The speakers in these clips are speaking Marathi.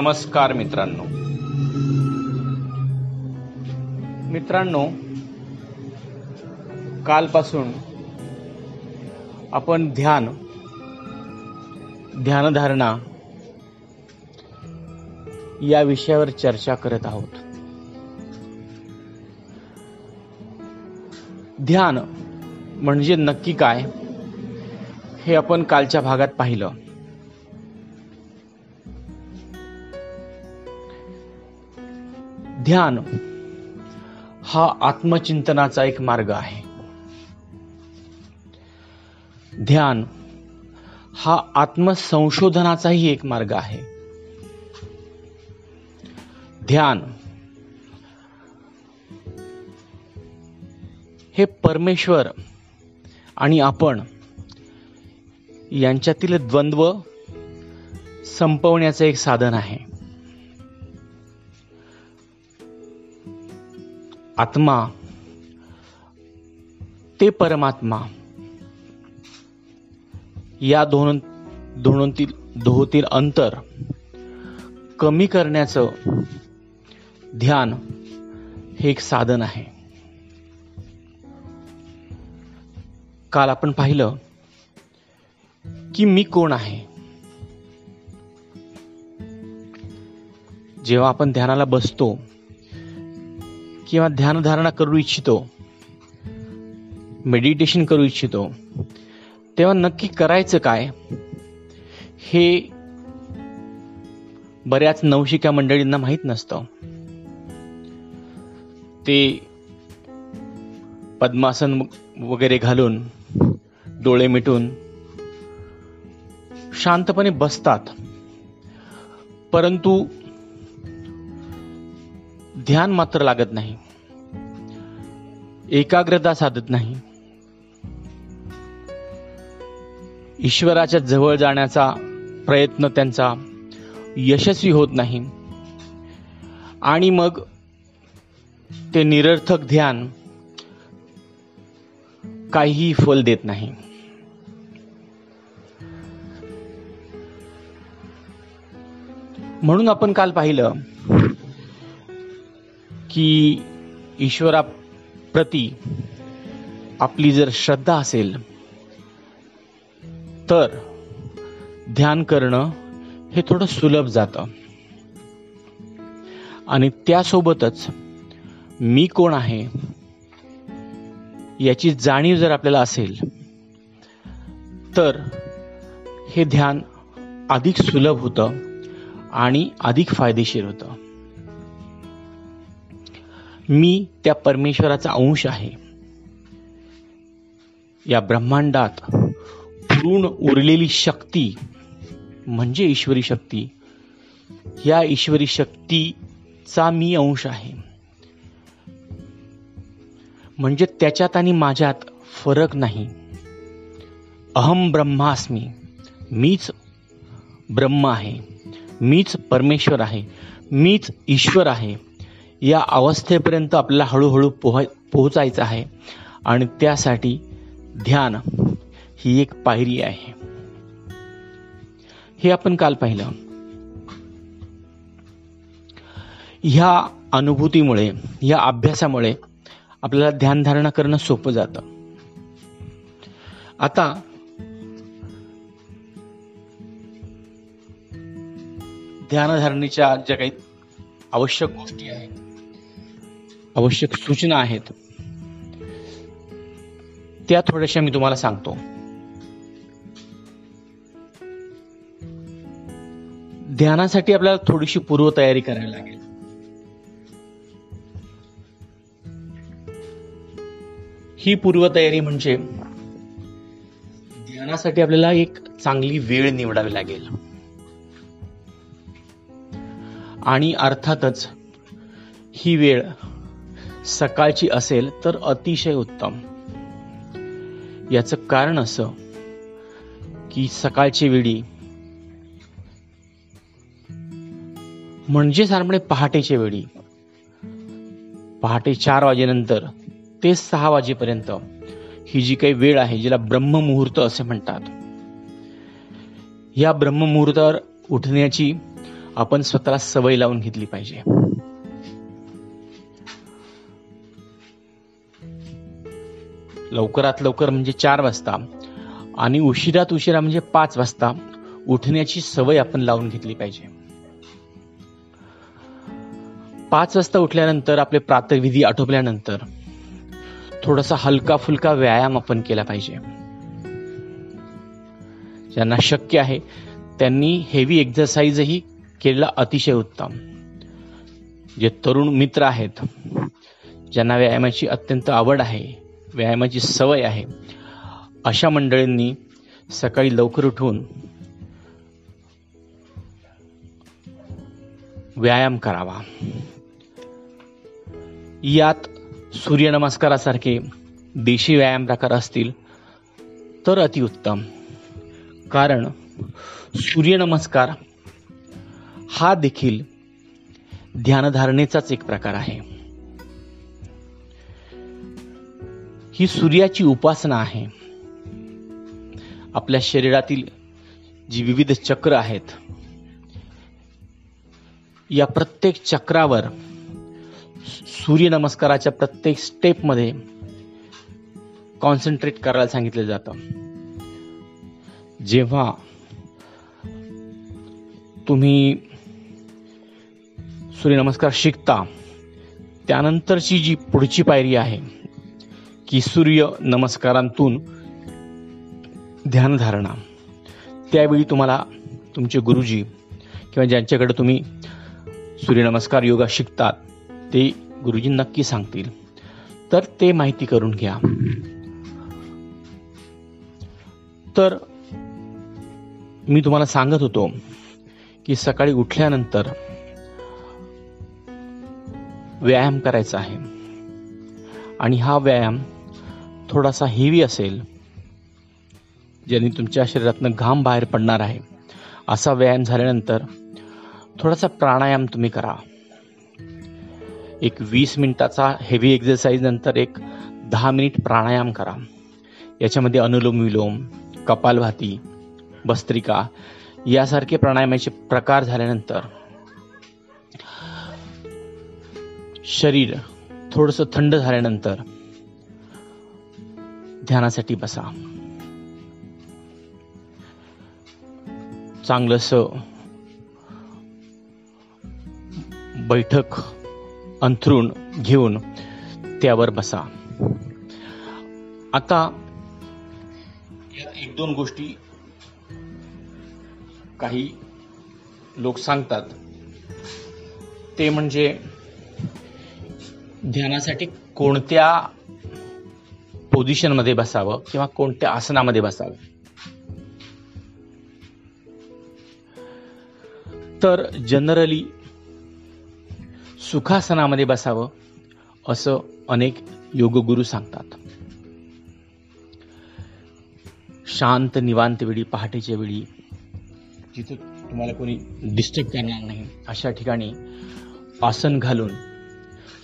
नमस्कार मित्रांनो. मित्रांनो कालपासून आपण ध्यान ध्यानधारणा या विषयावर चर्चा करत आहोत. ध्यान म्हणजे नक्की काय हे आपण कालच्या भागात पाहिलं. ध्यान हा आत्मचिंतनाचा एक मार्ग आहे. ध्यान हा आत्मसंशोधनाचाही एक मार्ग आहे. ध्यान हे परमेश्वर आणि आपण यांच्यातील द्वंद्व संपवण्याचं एक साधन आहे. आत्मा ते परमात्मा. या दोन दोनोंतील दोहोतील अंतर कमी करण्याचं ध्यान हे एक साधन आहे. काल आपण पाहिलं की मी कोण आहे? जेव्हा आपण ध्यानाला बसतो किंवा ध्यानधारणा करू इच्छितो मेडिटेशन करू इच्छितो तेव्हा नक्की करायचं काय? हे बऱ्याच नवशिका मंडळींना माहीत नसतं. ते पद्मासन वगैरे घालून डोळे मिटून शांतपणे बसतात. परंतु ध्यान मात्र लागत नाही. एकाग्रता साधत नाही. ईश्वराच्या जवळ जाण्याचा प्रयत्न त्यांचा यशस्वी होत नाही. आणि मग ते निरर्थक ध्यान काहीही फल देत नाही. म्हणून आपण काल पाहिलं की ईश्वराप्रती आपली जर श्रद्धा असेल तर ध्यान करणं हे थोडं सुलभ जातं. आणि त्यासोबतच मी कोण आहे याची जाणीव जर आपल्याला असेल तर हे ध्यान अधिक सुलभ होतं आणि अधिक फायदेशीर होतं. मी त्या परमेश्वराचा अंश आहे. या ब्रह्मांडात पूर्ण उरलेली शक्ती म्हणजे ईश्वरी शक्ती. या ईश्वरी शक्तीचा मी अंश आहे. म्हणजे त्याच्यात आणि माझ्यात फरक नाही. अहम ब्रह्मास्मी. मीच ब्रह्म आहे. मीच परमेश्वर आहे. मीच ईश्वर आहे. या अवस्थेपर्यंत आपल्याला हळूहळू पोह पोहोचायचं आहे. आणि त्यासाठी ध्यान ही एक पायरी आहे. हे आपण काल पाहिलं. ह्या अनुभूतीमुळे या अभ्यासामुळे आपल्याला ध्यानधारणा करणं सोपं जातं. आता ध्यानधारणेच्या ज्या काही आवश्यक गोष्टी आहेत. आवश्यक सूचना आहेत. त्या थोड्याशा मी तुम्हाला सांगतो. ध्यानासाठी आपल्याला थोडीशी पूर्वतयारी करावी लागेल. ही पूर्वतयारी म्हणजे ध्यानासाठी आपल्याला एक चांगली वेळ निवडावी लागेल. आणि अर्थातच ही वेळ सकाळची असेल तर अतिशय उत्तम. याचं कारण असं की सकाळची वेळी म्हणजे साधारणपणे पहाटेच्या वेळी पहाटे चार वाजेनंतर ते सहा वाजेपर्यंत ही जी काही वेळ आहे जिला ब्रह्ममुहूर्त असे म्हणतात या ब्रह्ममुहूर्तावर उठण्याची आपण स्वतःला सवय लावून घेतली पाहिजे. लवकरात लवकर म्हणजे चार वाजता. आणि उशिरात उशिरा म्हणजे पाच वाजता उठण्याची सवय आपण लावून घेतली पाहिजे. पाच वाजता उठल्यानंतर आपले प्रातविधी आटोपल्यानंतर थोडासा हलका फुलका व्यायाम आपण केला पाहिजे. ज्यांना शक्य आहे त्यांनी हेवी एक्झरसाइजही केलेला अतिशय उत्तम. जे तरुण मित्र आहेत ज्यांना व्यायामाची अत्यंत आवड आहे व्यायामाची सवय आहे. अशा मंडळींनी सकाळी लवकर उठून व्यायाम करावा. यात सूर्यनमस्कारासारखे देशी व्यायाम प्रकार असतील तर अतिउत्तम कारण सूर्यनमस्कार हा देखील ध्यानधारणेचाच एक प्रकार आहे. ही सूर्याची उपासना आहे. आपल्या शरीरातील जी विविध चक्र आहेत या प्रत्येक चक्रावर सूर्यनमस्काराच्या प्रत्येक स्टेपमध्ये कॉन्सन्ट्रेट करायला सांगितलं जातं. जेव्हा तुम्ही सूर्यनमस्कार शिकता त्यानंतरची जी पुढची पायरी आहे की सूर्य नमस्कारांतून ध्यानधारणा. त्यावेळी तुम्हाला तुमचे गुरुजी किंवा ज्यांच्याकडे तुम्ही सूर्यनमस्कार योगा शिकतात ते गुरुजी नक्की सांगतील. तर ते माहिती करून घ्या. तर मी तुम्हाला सांगत होतो की सकाळी उठल्यानंतर व्यायाम करायचा आहे. आणि हा व्यायाम थोडासा हेवी असेल ज्याने तुमच्या शरीरातनं घाम बाहेर पडणार आहे असा व्यायाम झाल्यानंतर थोडासा प्राणायाम तुम्ही करा. एक वीस मिनिटाचा हेवी एक्झरसाईज नंतर एक दहा मिनिट प्राणायाम करा. याच्यामध्ये अनुलोम विलोम कपालभाती भस्त्रिका यासारखे प्राणायामाचे प्रकार झाल्यानंतर शरीर थोडंसं थंड झाल्यानंतर ध्यानासाठी बसा. चांगलंस बैठक अंथरून घेऊन त्यावर बसा. आता एक दोन गोष्टी काही लोक सांगतात. ते म्हणजे ध्यानासाठी कोणत्या पोझिशनमध्ये बसावं किंवा कोणत्या आसनामध्ये बसावं? तर जनरली सुखासनामध्ये बसावं असं अनेक योगगुरू सांगतात. शांत निवांत वेळी पहाटेच्या वेळी जिथे तुम्हाला कोणी डिस्टर्ब करणार नाही अशा ठिकाणी आसन घालून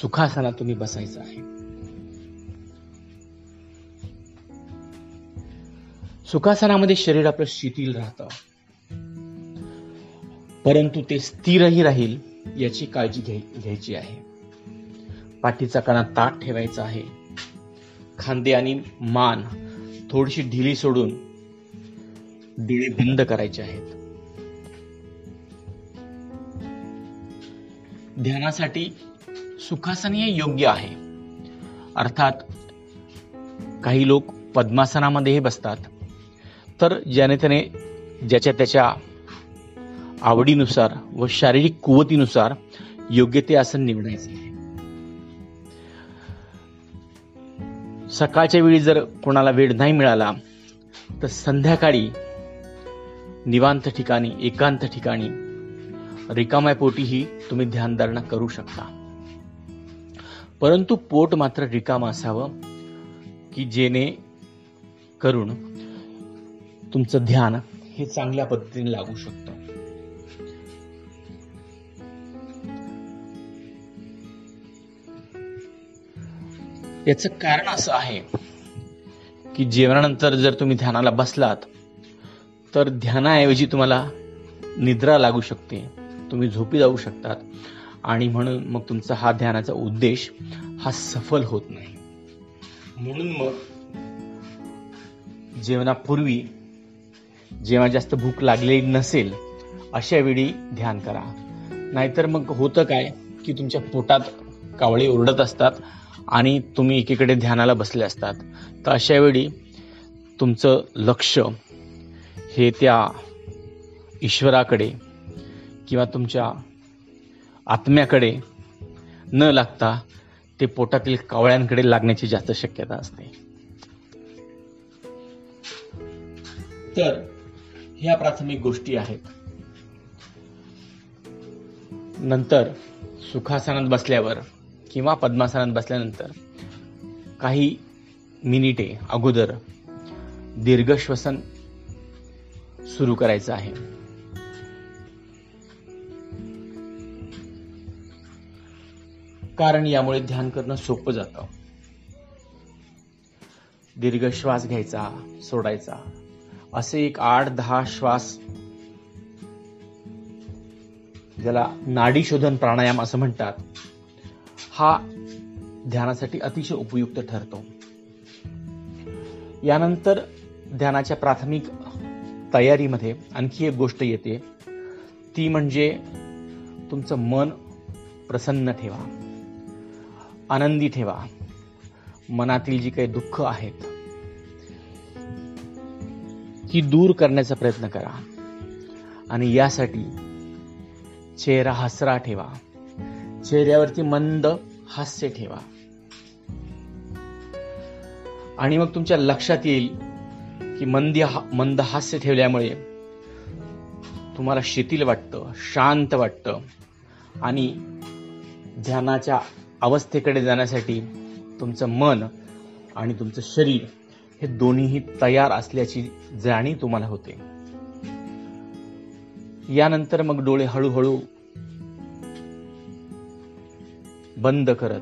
सुखासनात तुम्ही बसायचं आहे. सुखासनामध्ये शरीर आपलं शिथिल राहतं. परंतु ते स्थिरही राहील याची काळजी घ्यायची आहे. पाठीचा कणा ताट ठेवायचा आहे. खांदे आणि मान थोडीशी ढिली सोडून डोळे बंद करायचे आहेत. ध्यानासाठी सुखासन हे योग्य आहे. अर्थात काही लोक पद्मासनामध्येही बसतात. तर ज्याने त्याने ज्याच्या त्याच्या आवडीनुसार व शारीरिक कुवतीनुसार योग्य ते आसन निवडायचे. सकाळच्या वेळी जर कोणाला वेळ नाही मिळाला तर संध्याकाळी निवांत ठिकाणी एकांत ठिकाणी रिकाम्या पोटीही तुम्ही ध्यानधारणा करू शकता. परंतु पोट मात्र रिकाम असावं की जेणे करून तुमचं ध्यान हे चांगल्या पद्धतीने लागू शकतं. याचं कारण असं आहे की जेवणानंतर जर तुम्ही ध्यानाला बसलात तर ध्यानाऐवजी तुम्हाला निद्रा लागू शकते. तुम्ही झोपी जाऊ शकतात आणि म्हणून मग तुमचा हा ध्यानाचा उद्देश हा सफल होत नाही. म्हणून मग जेवणापूर्वी जेव्हा जास्त भूक लागलेली नसेल अशा वेळी ध्यान करा. नाहीतर मग होतं काय की तुमच्या पोटात कावळे ओरडत असतात आणि तुम्ही एकीकडे ध्यानाला बसले असतात. तर अशा वेळी तुमचं लक्ष हे त्या ईश्वराकडे किंवा तुमच्या आत्म्याकडे न लागता ते पोटातील कावळ्यांकडे लागण्याची जास्त शक्यता असते. तर ह्या प्राथमिक गोष्टी आहेत. नंतर सुखासनात बसल्यावर किंवा पद्मासनात बसल्यानंतर काही मिनिटे अगोदर दीर्घश्वसन सुरू करायचं आहे. कारण यामुळे ध्यान करणं सोपं जातं. दीर्घ श्वास घ्यायचा सोडायचा. असे एक आठ दहा श्वास ज्याला नाडी शोधन प्राणायाम असं म्हणतात हा ध्यानासाठी अतिशय उपयुक्त ठरतो. यानंतर ध्यानाच्या प्राथमिक तयारीमध्ये आणखी एक गोष्ट येते ती म्हणजे तुमचं मन प्रसन्न ठेवा आनंदी ठेवा. मनातील जी काही दुःख आहेत ही दूर करण्याचा प्रयत्न करा. आणि यासाठी चेहरा हसरा ठेवा. चेहऱ्यावरती मंद हास्य ठेवा. आणि मग तुमच्या लक्षात येईल की मंदी मंद हास्य ठेवल्यामुळे तुम्हाला शिथिल वाटतं शांत वाटतं. आणि ध्यानाच्या अवस्थेकडे जाण्यासाठी तुमचं मन आणि तुमचं शरीर हे दोन्हीही तयार असल्याची जाणीव तुम्हाला होते. यानंतर मग डोळे हळूहळू बंद करत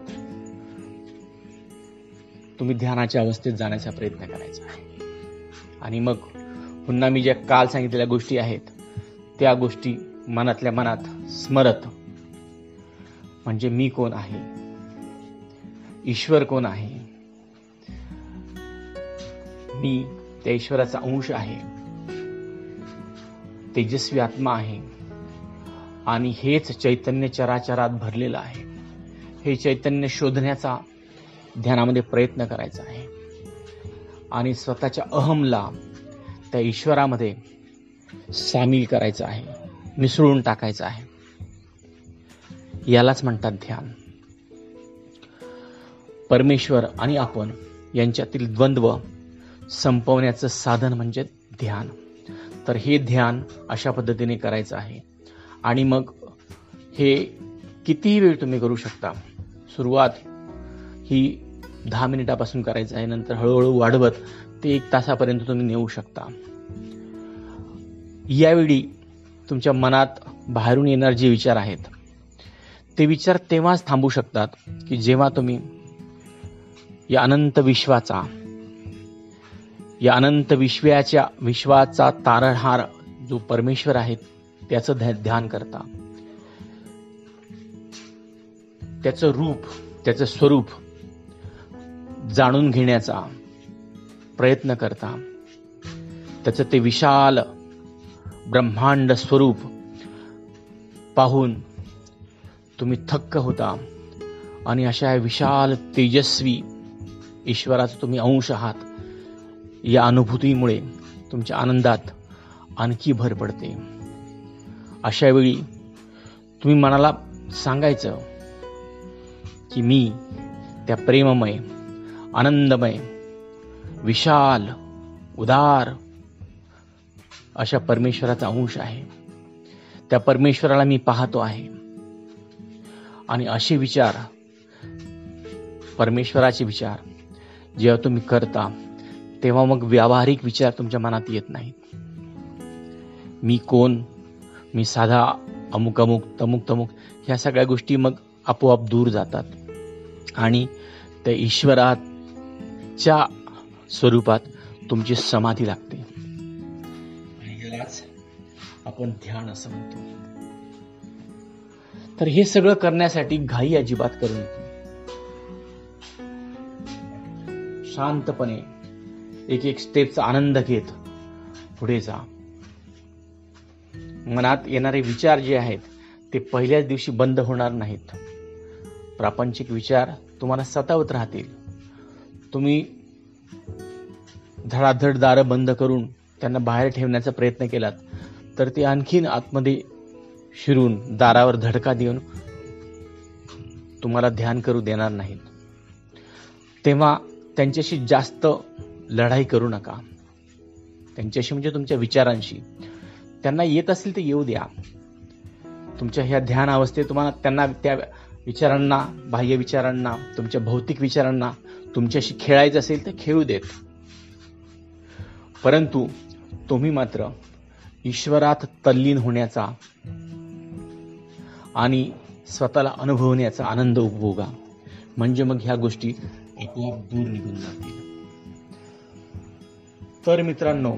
तुम्ही ध्यानाच्या अवस्थेत जाण्याचा प्रयत्न करायचा. आणि मग पुन्हा मी ज्या काल सांगितलेल्या गोष्टी आहेत त्या गोष्टी मनातल्या मनात स्मरत. म्हणजे मी कोण आहे? ईश्वर कोण आहे? मी त्या ईश्वराचा अंश आहे. तेजस्वी आत्मा आहे. आणि हेच चैतन्य चराचरात भरलेलं आहे. हे चैतन्य शोधण्याचा ध्यानामध्ये प्रयत्न करायचा आहे. आणि स्वतःच्या अहमला त्या ईश्वरामध्ये सामील करायचं आहे. मिसळून टाकायचं आहे. यालाच म्हणतात ध्यान. परमेश्वर आणि आपण यांच्यातील द्वंद्व संपवण्याचं साधन म्हणजे ध्यान. तर हे ध्यान अशा पद्धतीने करायचं आहे. आणि मग हे कितीही वेळ तुम्ही करू शकता? सुरुवात ही दहा मिनिटापासून करायचं आहे नंतर हळूहळू वाढवत ते एक तासापर्यंत तुम्ही नेऊ शकता. यावेळी तुमच्या मनात बाहेरून येणारे जे विचार आहेत ते विचार तेव्हाच थांबू शकतात की जेव्हा तुम्ही या अनंत विश्वाचा या अनंत विश्वाच्या विश्वाचा तारणहार जो परमेश्वर आहे त्याचं ध्यान करता. त्याचं रूप त्याचं स्वरूप जाणून घेण्याचा प्रयत्न करता. त्याचं ते विशाल ब्रह्मांड स्वरूप पाहून तुम्ही थक्क होता आणि अशा विशाल तेजस्वी ईश्वराचा तुम्ही अंश आहात. या अनुभूतीमुळे तुमच्या आनंदात आणखी भर पडते. अशा वेळी तुम्ही मनाला सांगायचं की मी त्या प्रेममय आनंदमय विशाल उदार अशा परमेश्वराचा अंश आहे. त्या परमेश्वराला मी पाहतो आहे. आणि असे विचार परमेश्वराचे विचार जेव्हा तुम्ही करता तेव्हा मग व्यावहारिक विचार तुमच्या मनात येत नाहीत. मी कोण? मी साधा अमुक अमुक तमुक तमुक ह्या सगळ्या गोष्टी मग आपोआप दूर जातात. आणि त्या ईश्वराच्या स्वरूपात तुमची समाधी लागते. आणि यालाच आपण ध्यान असं म्हणतो. तर हे सगळं करण्यासाठी घाई अजिबात करू नये शांतपणे एक एक स्टेपचा आनंद घेत. पुढे जा. मनात येणारे विचार जे आहेत ते पहिल्याच दिवशी बंद होणार नाहीत. प्रापंचिक विचार तुम्हाला सतावत राहतील. तुम्ही धडाधड दारं बंद करून त्यांना बाहेर ठेवण्याचा प्रयत्न केलात तर ते आणखीन आतमध्ये शिरून दारावर धडका देऊन तुम्हाला ध्यान करू देणार नाहीत. तेव्हा त्यांच्याशी जास्त लढाई करू नका. त्यांच्याशी म्हणजे तुमच्या विचारांशी. त्यांना येत असेल तर येऊ द्या. तुमच्या ह्या ध्यान अवस्थेत तुम्हाला त्यांना त्या विचारांना बाह्य विचारांना तुमच्या भौतिक विचारांना तुमच्याशी खेळायचं असेल तर खेळू देत. परंतु तुम्ही मात्र ईश्वरात तल्लीन होण्याचा आणि स्वतःला अनुभवण्याचा आनंद उपभोगा. म्हणजे मग ह्या गोष्टी आपोआप दूर निघून जातील. तर मित्रांनो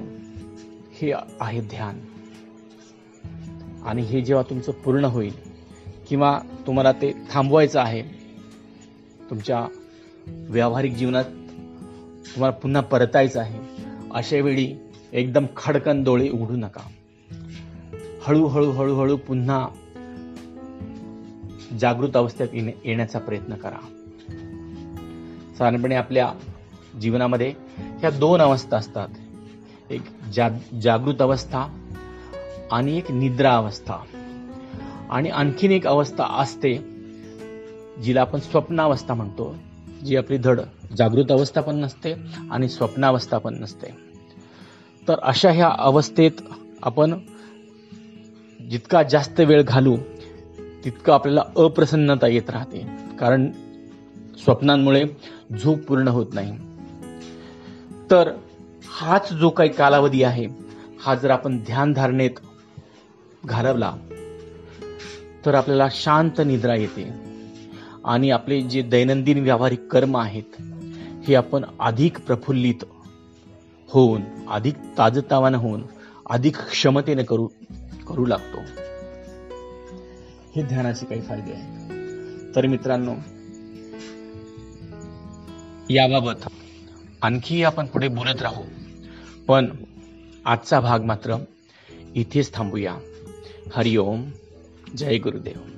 हे आहे ध्यान. आणि हे जेव्हा तुमचं पूर्ण होईल किंवा तुम्हाला ते थांबवायचं आहे तुमच्या व्यावहारिक जीवनात तुम्हाला पुन्हा परतायचं आहे अशा वेळी एकदम खडकन डोळे उघडू नका. हळूहळू हळूहळू पुन्हा जागृत अवस्थेत येणे येण्याचा प्रयत्न करा. साधारणपणे आपल्या जीवनामध्ये ह्या दोन अवस्था असतात. एक जाग जागृत अवस्था आणि एक निद्रा अवस्था. आणि आणखीन एक अवस्था असते जिला आपण स्वप्नावस्था म्हणतो जी आपली धड. जागृत अवस्था पण नसते आणि स्वप्नावस्था पण नसते. तर अशा ह्या अवस्थेत आपण जितका जास्त वेळ घालू तितकं आपल्याला अप्रसन्नता येत राहते. कारण स्वप्नांमुळे झोप पूर्ण होत नाही. तर हाच जो काही कालावधी आहे हा जर आपण ध्यानधारणेत घालवला तर आपल्याला शांत निद्रा येते. आणि आपले जे दैनंदिन व्यावहारिक कर्म आहेत हे आपण अधिक प्रफुल्लित होऊन अधिक ताजतावानं होऊन अधिक क्षमतेने करू करू लागतो. हे ध्यानाचे काही फायदे आहेत. तर मित्रांनो याबाबत आणखी आपण पुढे बोलत राहू. पण आजचा भाग मात्र इथेच थांबूया. हरिओम. जय गुरुदेव.